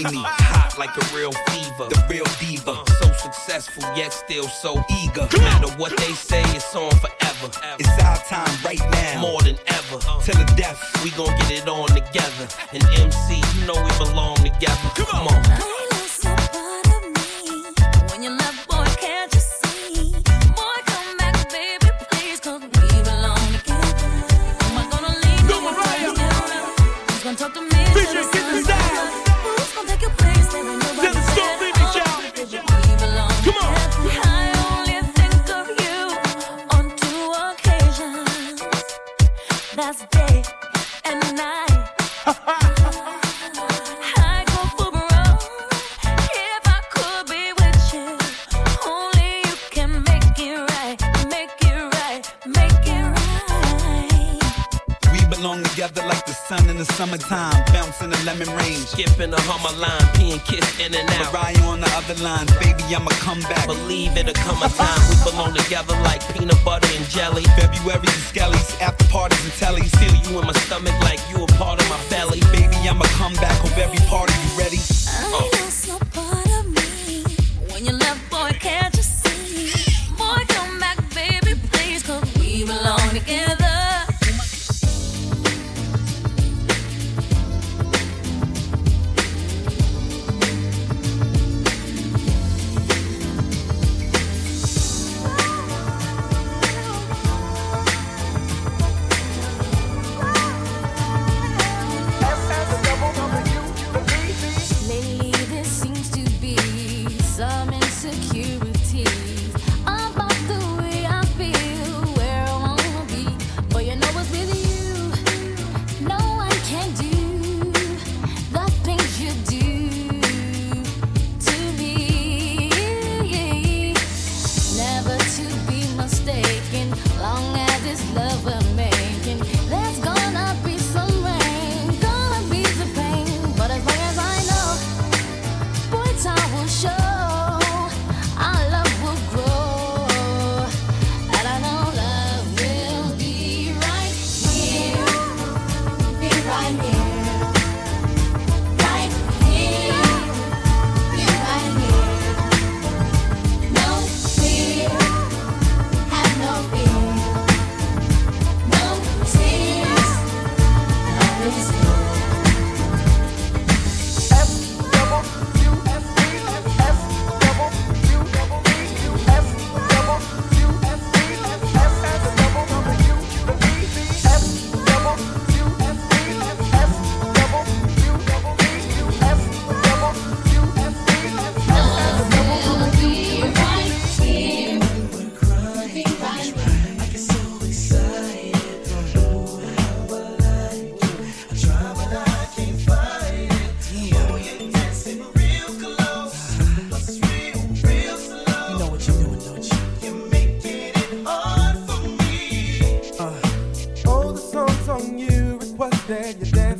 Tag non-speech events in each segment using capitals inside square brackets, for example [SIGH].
see me hot like a real fever, the real diva. So successful yet still so eager. No matter what they say, it's on forever. It's our time right now, more than ever. Till the death, we gon' get it on together. And MC, you know we belong together. Come on. In a hummer line, peeing kiss in and out. Mariah on the other lines, baby, I'ma come back. Believe it'll come a time we belong together like peanut butter and jelly. February's and skellies, after parties and tellies. Feel you in my stomach like you a part of my belly. Baby, I'ma come back, hope every party you ready.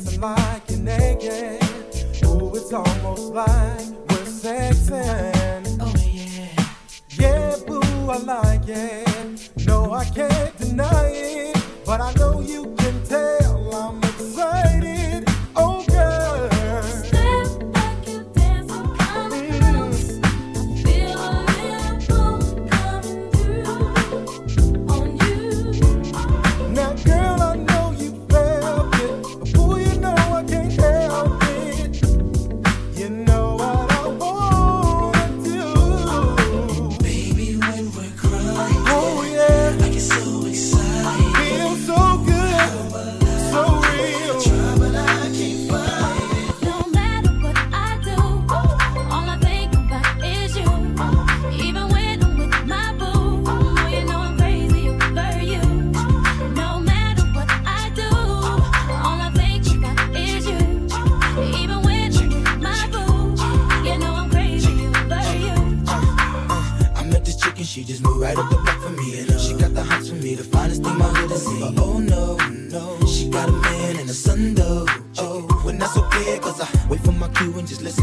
dancing like you're naked. Oh, it's almost like we're sexing. Oh, yeah. Yeah, boo, I like it. No, I can't deny it. But I know you can take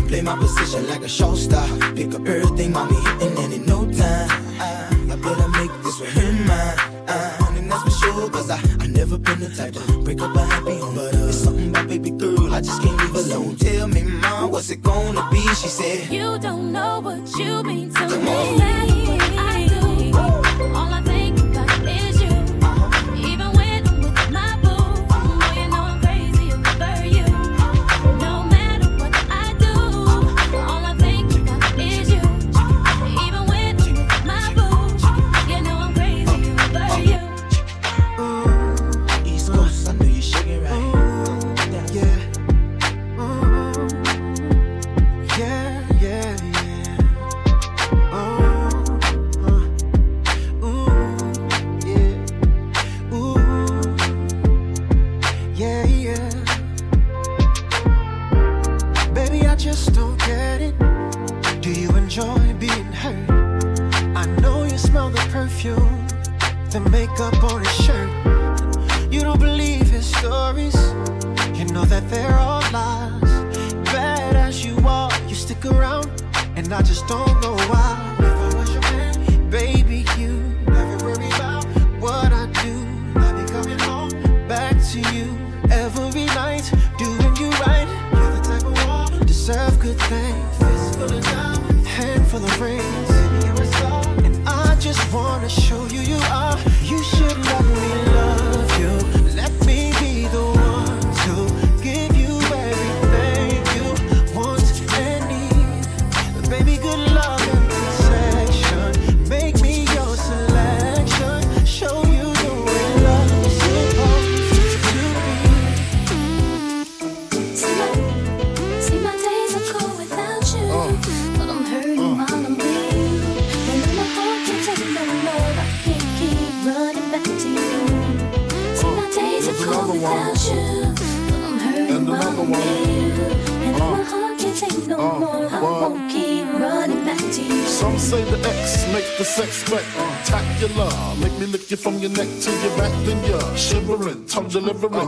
play my position like a show star. Pick up everything, mommy hitting, and in no time, I, I better make this with her mine. Uh, and that's for sure, cause I, I never been the type to break up a happy home. But uh, it's something about baby girl, I just can't leave alone. Tell me, mom, what's it gonna be? She said, You don't know what you mean to me. No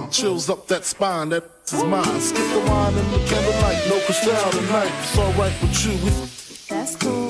chills up that spine. That is mine. Skip the wine and the candlelight, no crystal tonight. It's alright with you. That's cool.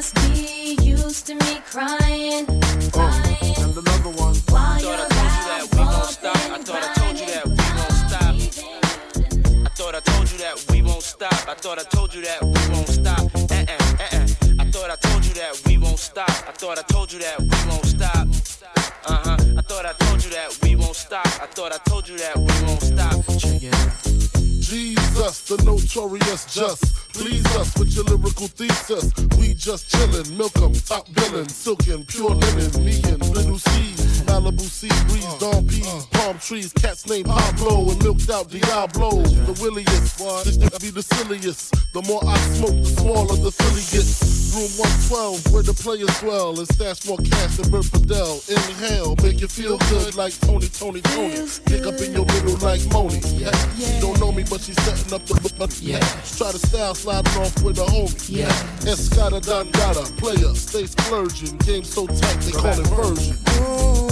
Must be used to me crying, crying. While you're out Thought I told you that we won't stop. I thought I told you that we won't stop. I thought I told you that we won't stop. Eh eh eh eh. I thought I told you that we won't stop. I thought I told you that we won't stop. Uh huh. I thought I told you that we won't stop. I thought I told you that we Jesus, the notorious just. Please us with your lyrical thesis. We just chillin', milk 'em, top billin', silkin', pure linen, me and little C. Malibu sea breeze, dawn peas, palm trees, cats named Pablo and milked out Diablo. The williest, this nigga be the silliest. The more I smoke, the smaller the Philly gets. Room 112, where the players dwell, and stash more cash than Bert Fidel. Inhale, make you feel good like Tony, Tony, Tony. Pick up in your middle like Moni. Yeah. yeah. She don't know me, but she's setting up the but yeah. Try to style sliding off with a homie. Yeah. Escada Don Dandada, player, stay splurging. Game so tight, they call it version.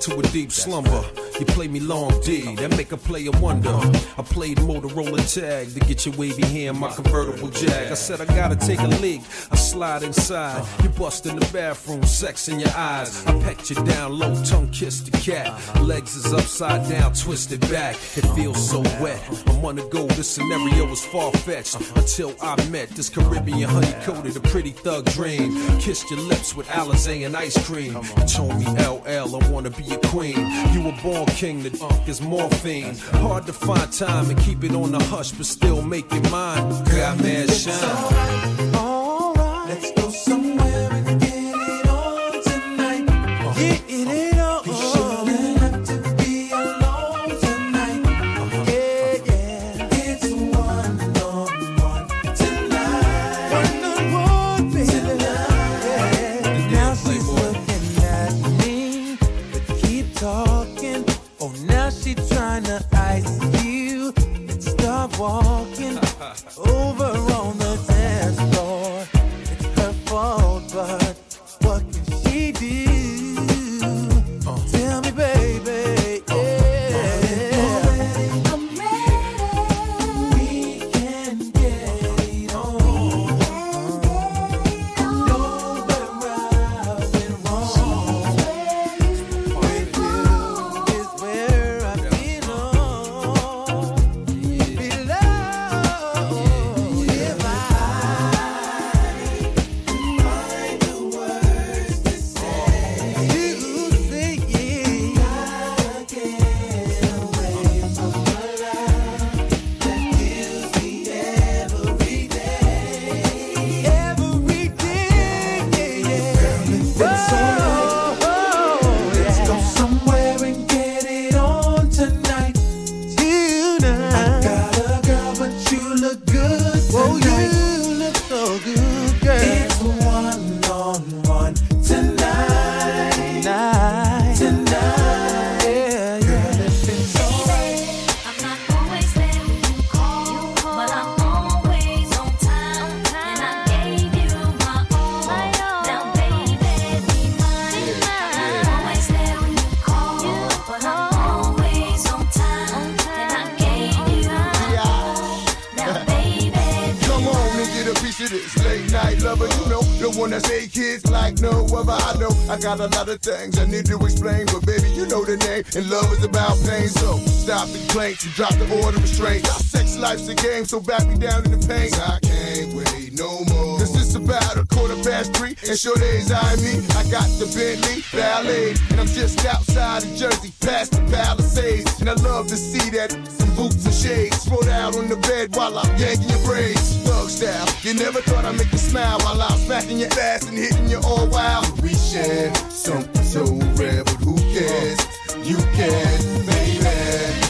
Into a deep slumber. You play me long D, that make a player wonder. I played Motorola tag to get your wavy hair in my convertible jag. I said I gotta take a leak. Slide inside. You bust in the bathroom, sex in your eyes. I pecked you down low, tongue kiss the cat. Legs is upside down, twisted back. It feels so wet. A month ago, this scenario was far fetched. Until I met this Caribbean honey coated, a pretty thug dream. Kissed your lips with Alizé and ice cream. You told me LL, I wanna be a queen. You were born king, the funk is morphine. Hard to find time and keep it on the hush, but still make it mine. Got mad shine. things. I need to. you drop the order straight. restraint. Y'all sex life's a game, so back me down in the paint. I can't wait no more. This is about a quarter past three, and sure days I me. I got the Bentley Ballet, and I'm just outside of Jersey, past the Palisades. And I love to see that some boots and shades rolled out on the bed while I'm yanking your braids. Thug style, you never thought I'd make you smile while I'm smacking your ass and hitting you all wild. We share something so rare, but who cares? You can, baby.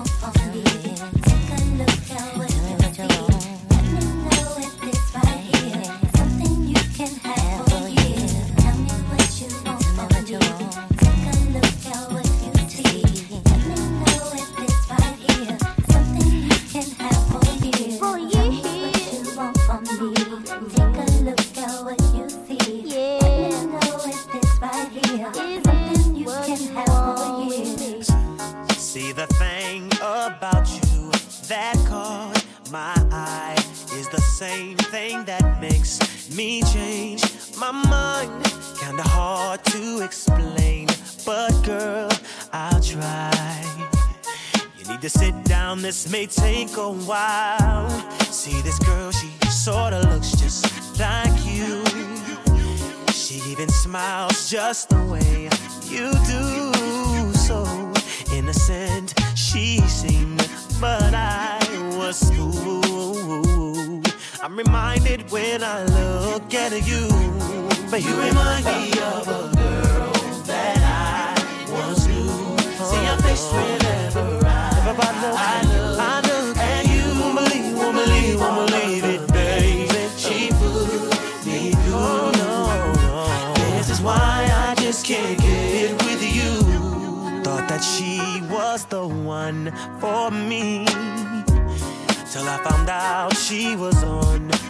Take a look at May take a while. See this girl, she sorta looks just like you. She even smiles just the way you do. So innocent she seemed, but I was cool. I'm reminded when I look at you, but you remind me of a one for me. Till I found out she was on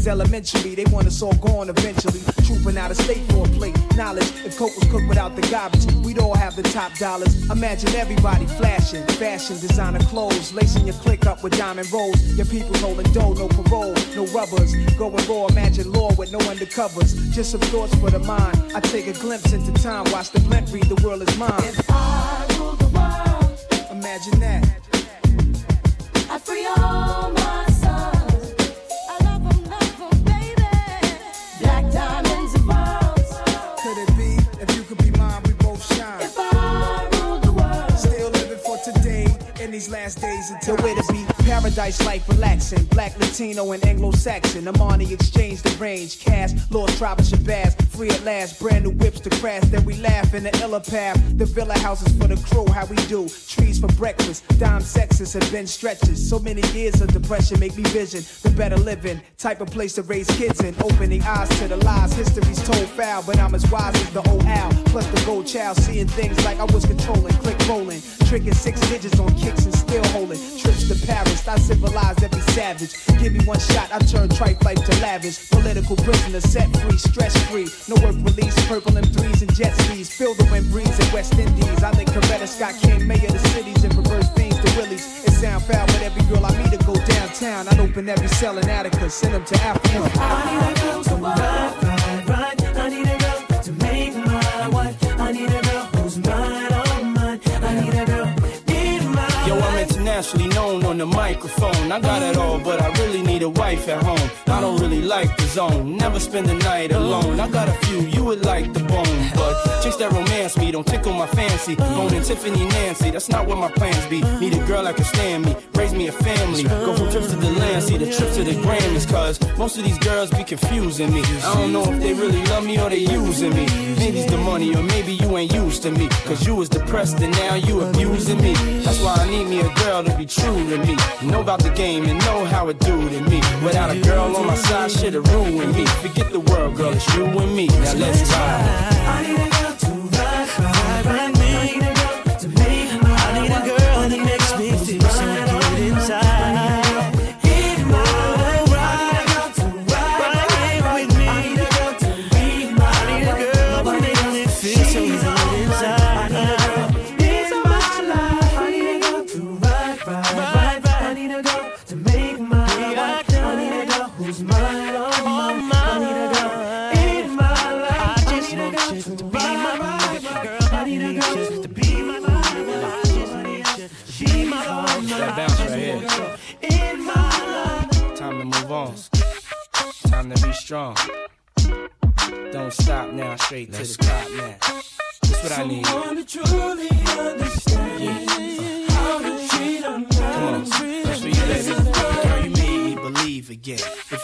it's elementary. They want us all gone eventually. Trooping out of state for a plate. Knowledge, if coke was cooked without the garbage, we'd all have the top dollars. Imagine everybody flashing. Fashion, designer clothes. Lacing your click up with diamond rolls. Your people holding dough, no parole, no rubbers. Going raw, imagine law with no undercovers. Just some thoughts for the mind. I take a glimpse into time. Watch the blimp read, the world is mine. If I rule the world, Imagine that. Days where to be. Paradise life relaxing. Black, Latino, and Anglo Saxon. Armani Exchange the range. Cash, Lost Tribe of Shabazz. Free at last. Brand new whips to crash. Then we laugh in the illa path. The villa houses for the crew. How we do. For breakfast. Dime sexes have been stretches. So many years of depression make me vision the better living. Type of place to raise kids in. Opening eyes to the lies. History's told foul, but I'm as wise as the old owl. Plus the gold child. Seeing things like I was controlling. Click rolling. Tricking six digits on kicks and still holding. Trips to Paris. I civilized every savage. Give me one shot, I turn tripe life to lavish. Political prisoner set free, stress free. No work release, purple M3s and jet skis. Feel the wind breeze in West Indies. I think Coretta Scott King, mayor of the and reverse things to Willies. It sound foul, but every girl I meet to go downtown. I'd open every cell in Attica, send them to Africa. On the microphone. I got it all, but I really need a wife at home. I don't really like the zone, never spend the night alone. I got a few, you would like the bone, but chicks that romance me don't tickle my fancy. Boning Tiffany Nancy, that's not what my plans be. Need a girl that can stand me, raise me a family. Go from trips to the land, see the trips to the Grammys, cause most of these girls be confusing me. I don't know if they really love me or they using me. Maybe it's the money, or maybe you ain't used to me. Cause you was depressed and now you abusing me. That's why I need me a girl to be true to me. Know about the game and know how it do to me. Without a girl on my side, shit'll ruin me. Forget the world, girl, it's you and me. Now let's ride. Strong. Don't stop now, straight to the top now. That's what I need.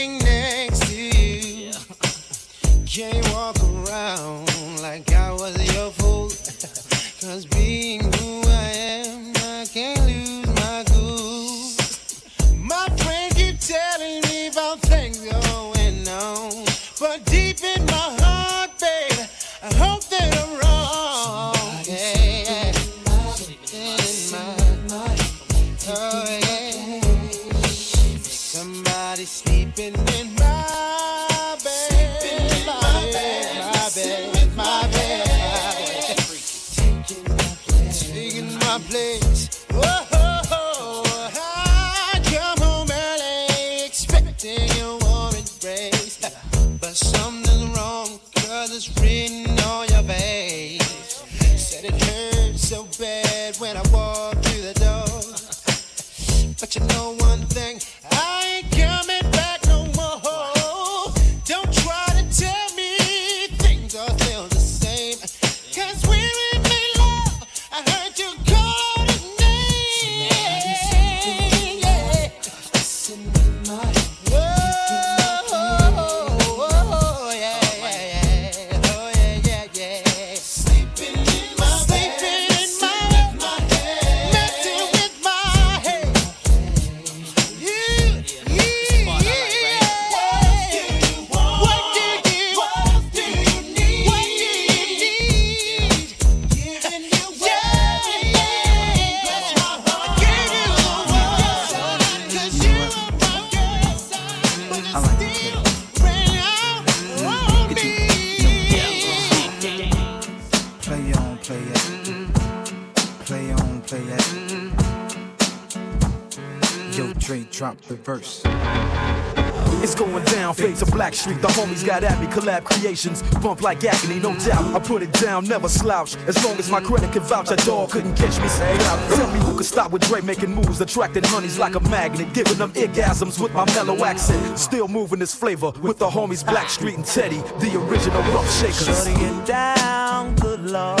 Getting next to you. Can't walk around like I was your fool. [LAUGHS] Cause being Play on, play it. Play on, play it. Yo, Dre, drop the verse. It's going down, fade to Blackstreet. The homies got at me, collab creations. Bump like agony, no doubt. I put it down, never slouch. As long as my credit can vouch, a dog couldn't catch me. Say out. Tell me who could stop with Dre making moves, attracting honeys like a magnet, giving them orgasms with my mellow accent. Still moving this flavor with the homies Blackstreet and Teddy, the original rough shakers. Shorty get down, good lord.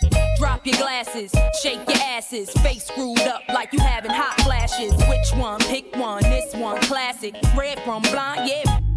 Drop your glasses, shake your asses, face screwed up like you having hot flashes. Which one? Pick one. This one, classic. Red from blind, yeah.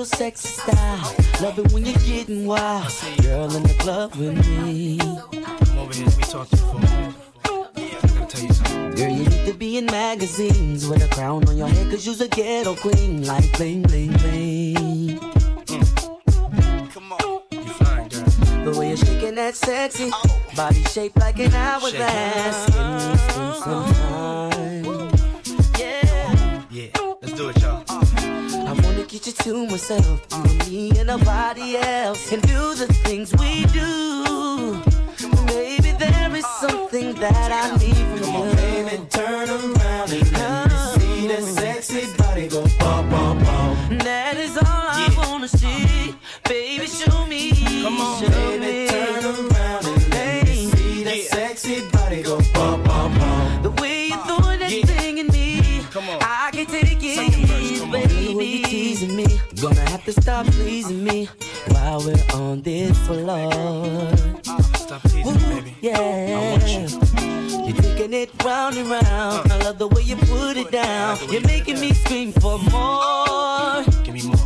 little sexy style. Love it when you're getting wild. Girl in the club with me. Come over here, let me talk to you for a minute. I gotta tell you something. Girl, you need to be in magazines with a crown on your head, cause you's a ghetto queen. Like bling, bling, bling. Mm. You fine, girl. The way you're shaking that sexy body shaped like an hourglass. Give me some time. Yeah. Yeah, do it, y'all. I wanna get you to myself, you, me and nobody else, and do the things we do. Maybe there is something that I need from you. Baby, turn around and let me see that sexy body go bum, bum, bum. That is all I wanna see. Baby, show me. Come on, show baby, me. turn around and let me see that sexy body go stop pleasing me while we're on this floor. Stop teasing me, baby. Yeah. I want you. You're taking it round and round. I love the way you put it down. You're making me scream for more. Give me more.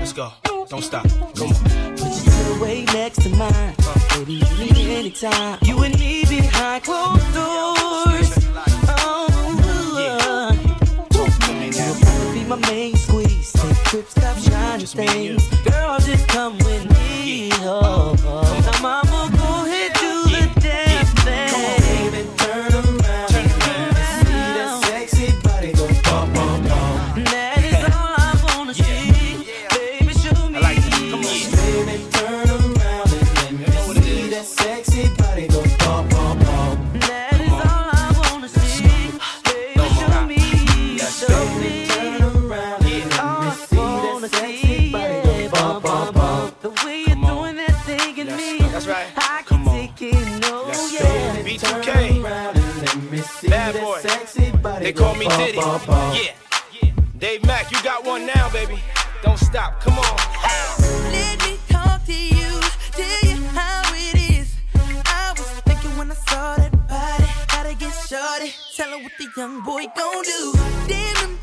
Let's go. Don't stop. Come on. Put your little way next to mine. Baby, you need me anytime. You and me behind closed doors. Oh, yeah. Probably be my main squeeze. Take trips, shining things. Girl, just come with me. Oh, oh. They call me Diddy. Yeah. Dave Mack, you got one now, baby. Don't stop. Come on. Let me talk to you, tell you how it is. I was thinking when I saw that body, gotta get shorty. Tell her what the young boy gon' do. Damn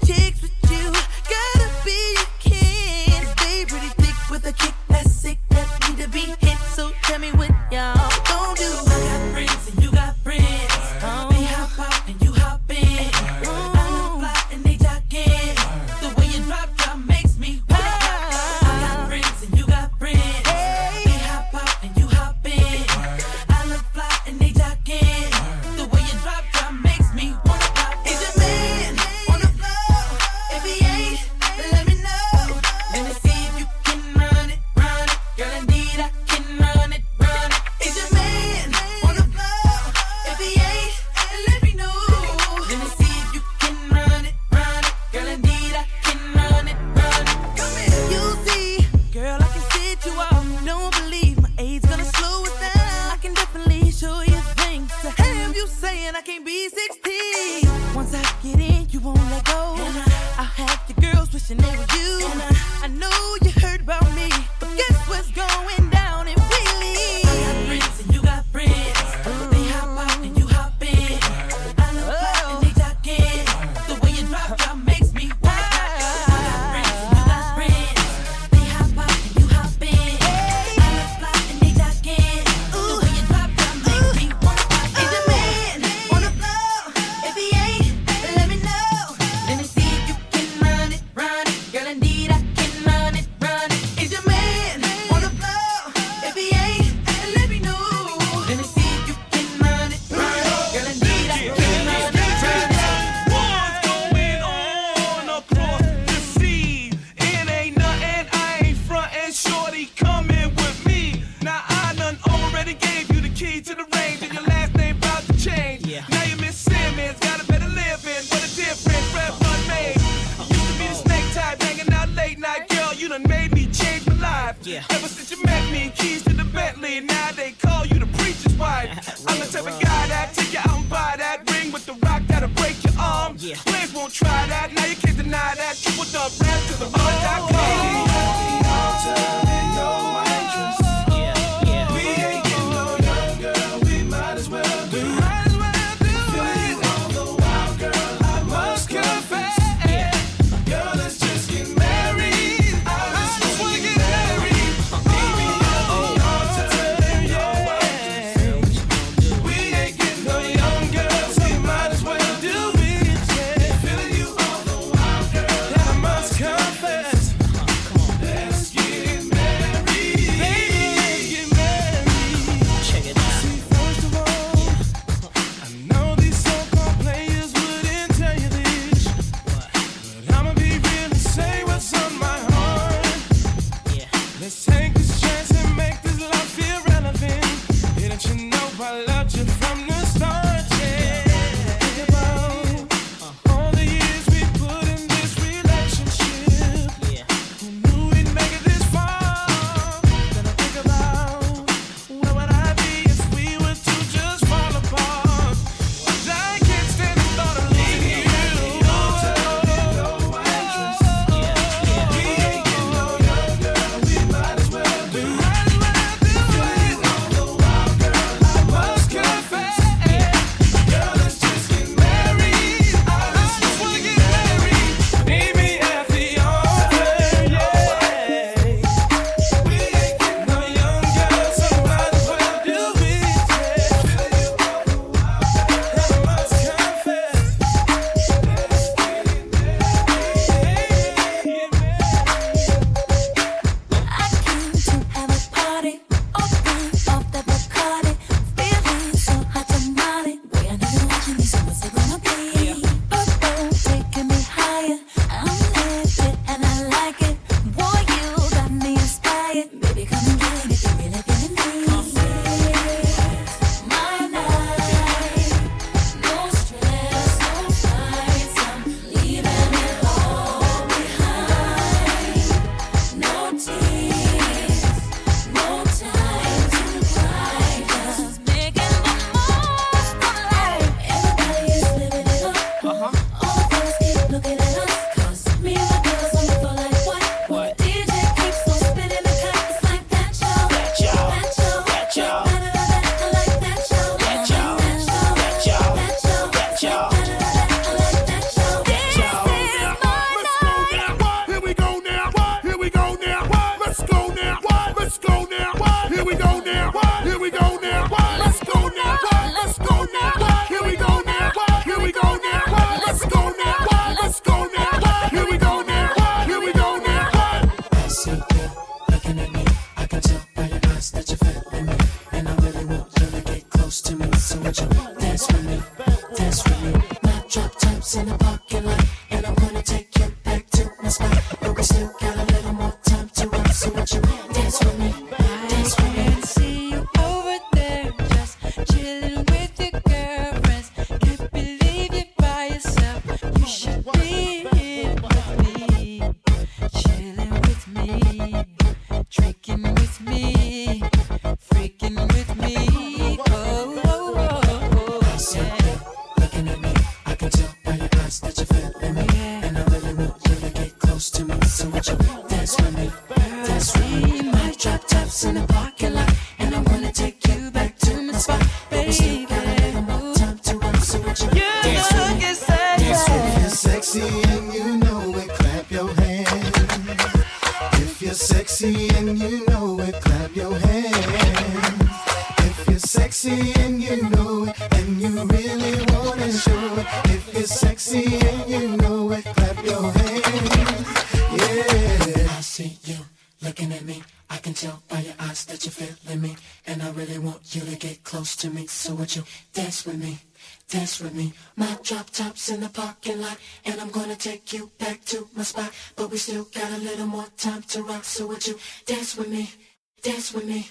spot, but we still got a little more time to rock. So would you dance with me? Dance with me.